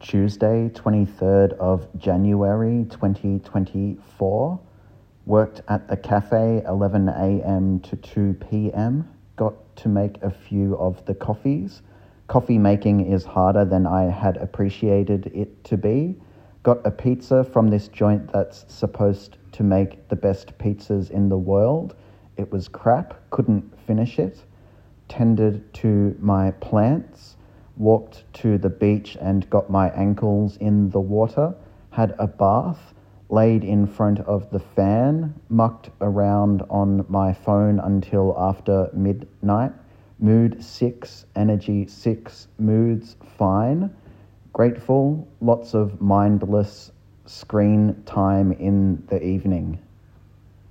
Tuesday, 23rd of January 2024. Worked at the cafe 11 a.m. to 2 p.m. Got to make a few of the coffees. Coffee making is harder than I had appreciated it to be. Got a pizza from this joint that's supposed to make the best pizzas in the world. It was crap, couldn't finish it. Tended to my plants, walked to the beach and got my ankles in the water, had a bath, laid in front of the fan, mucked around on my phone until after midnight Mood six, energy six, moods fine. Grateful, lots of mindless screen time in the evening.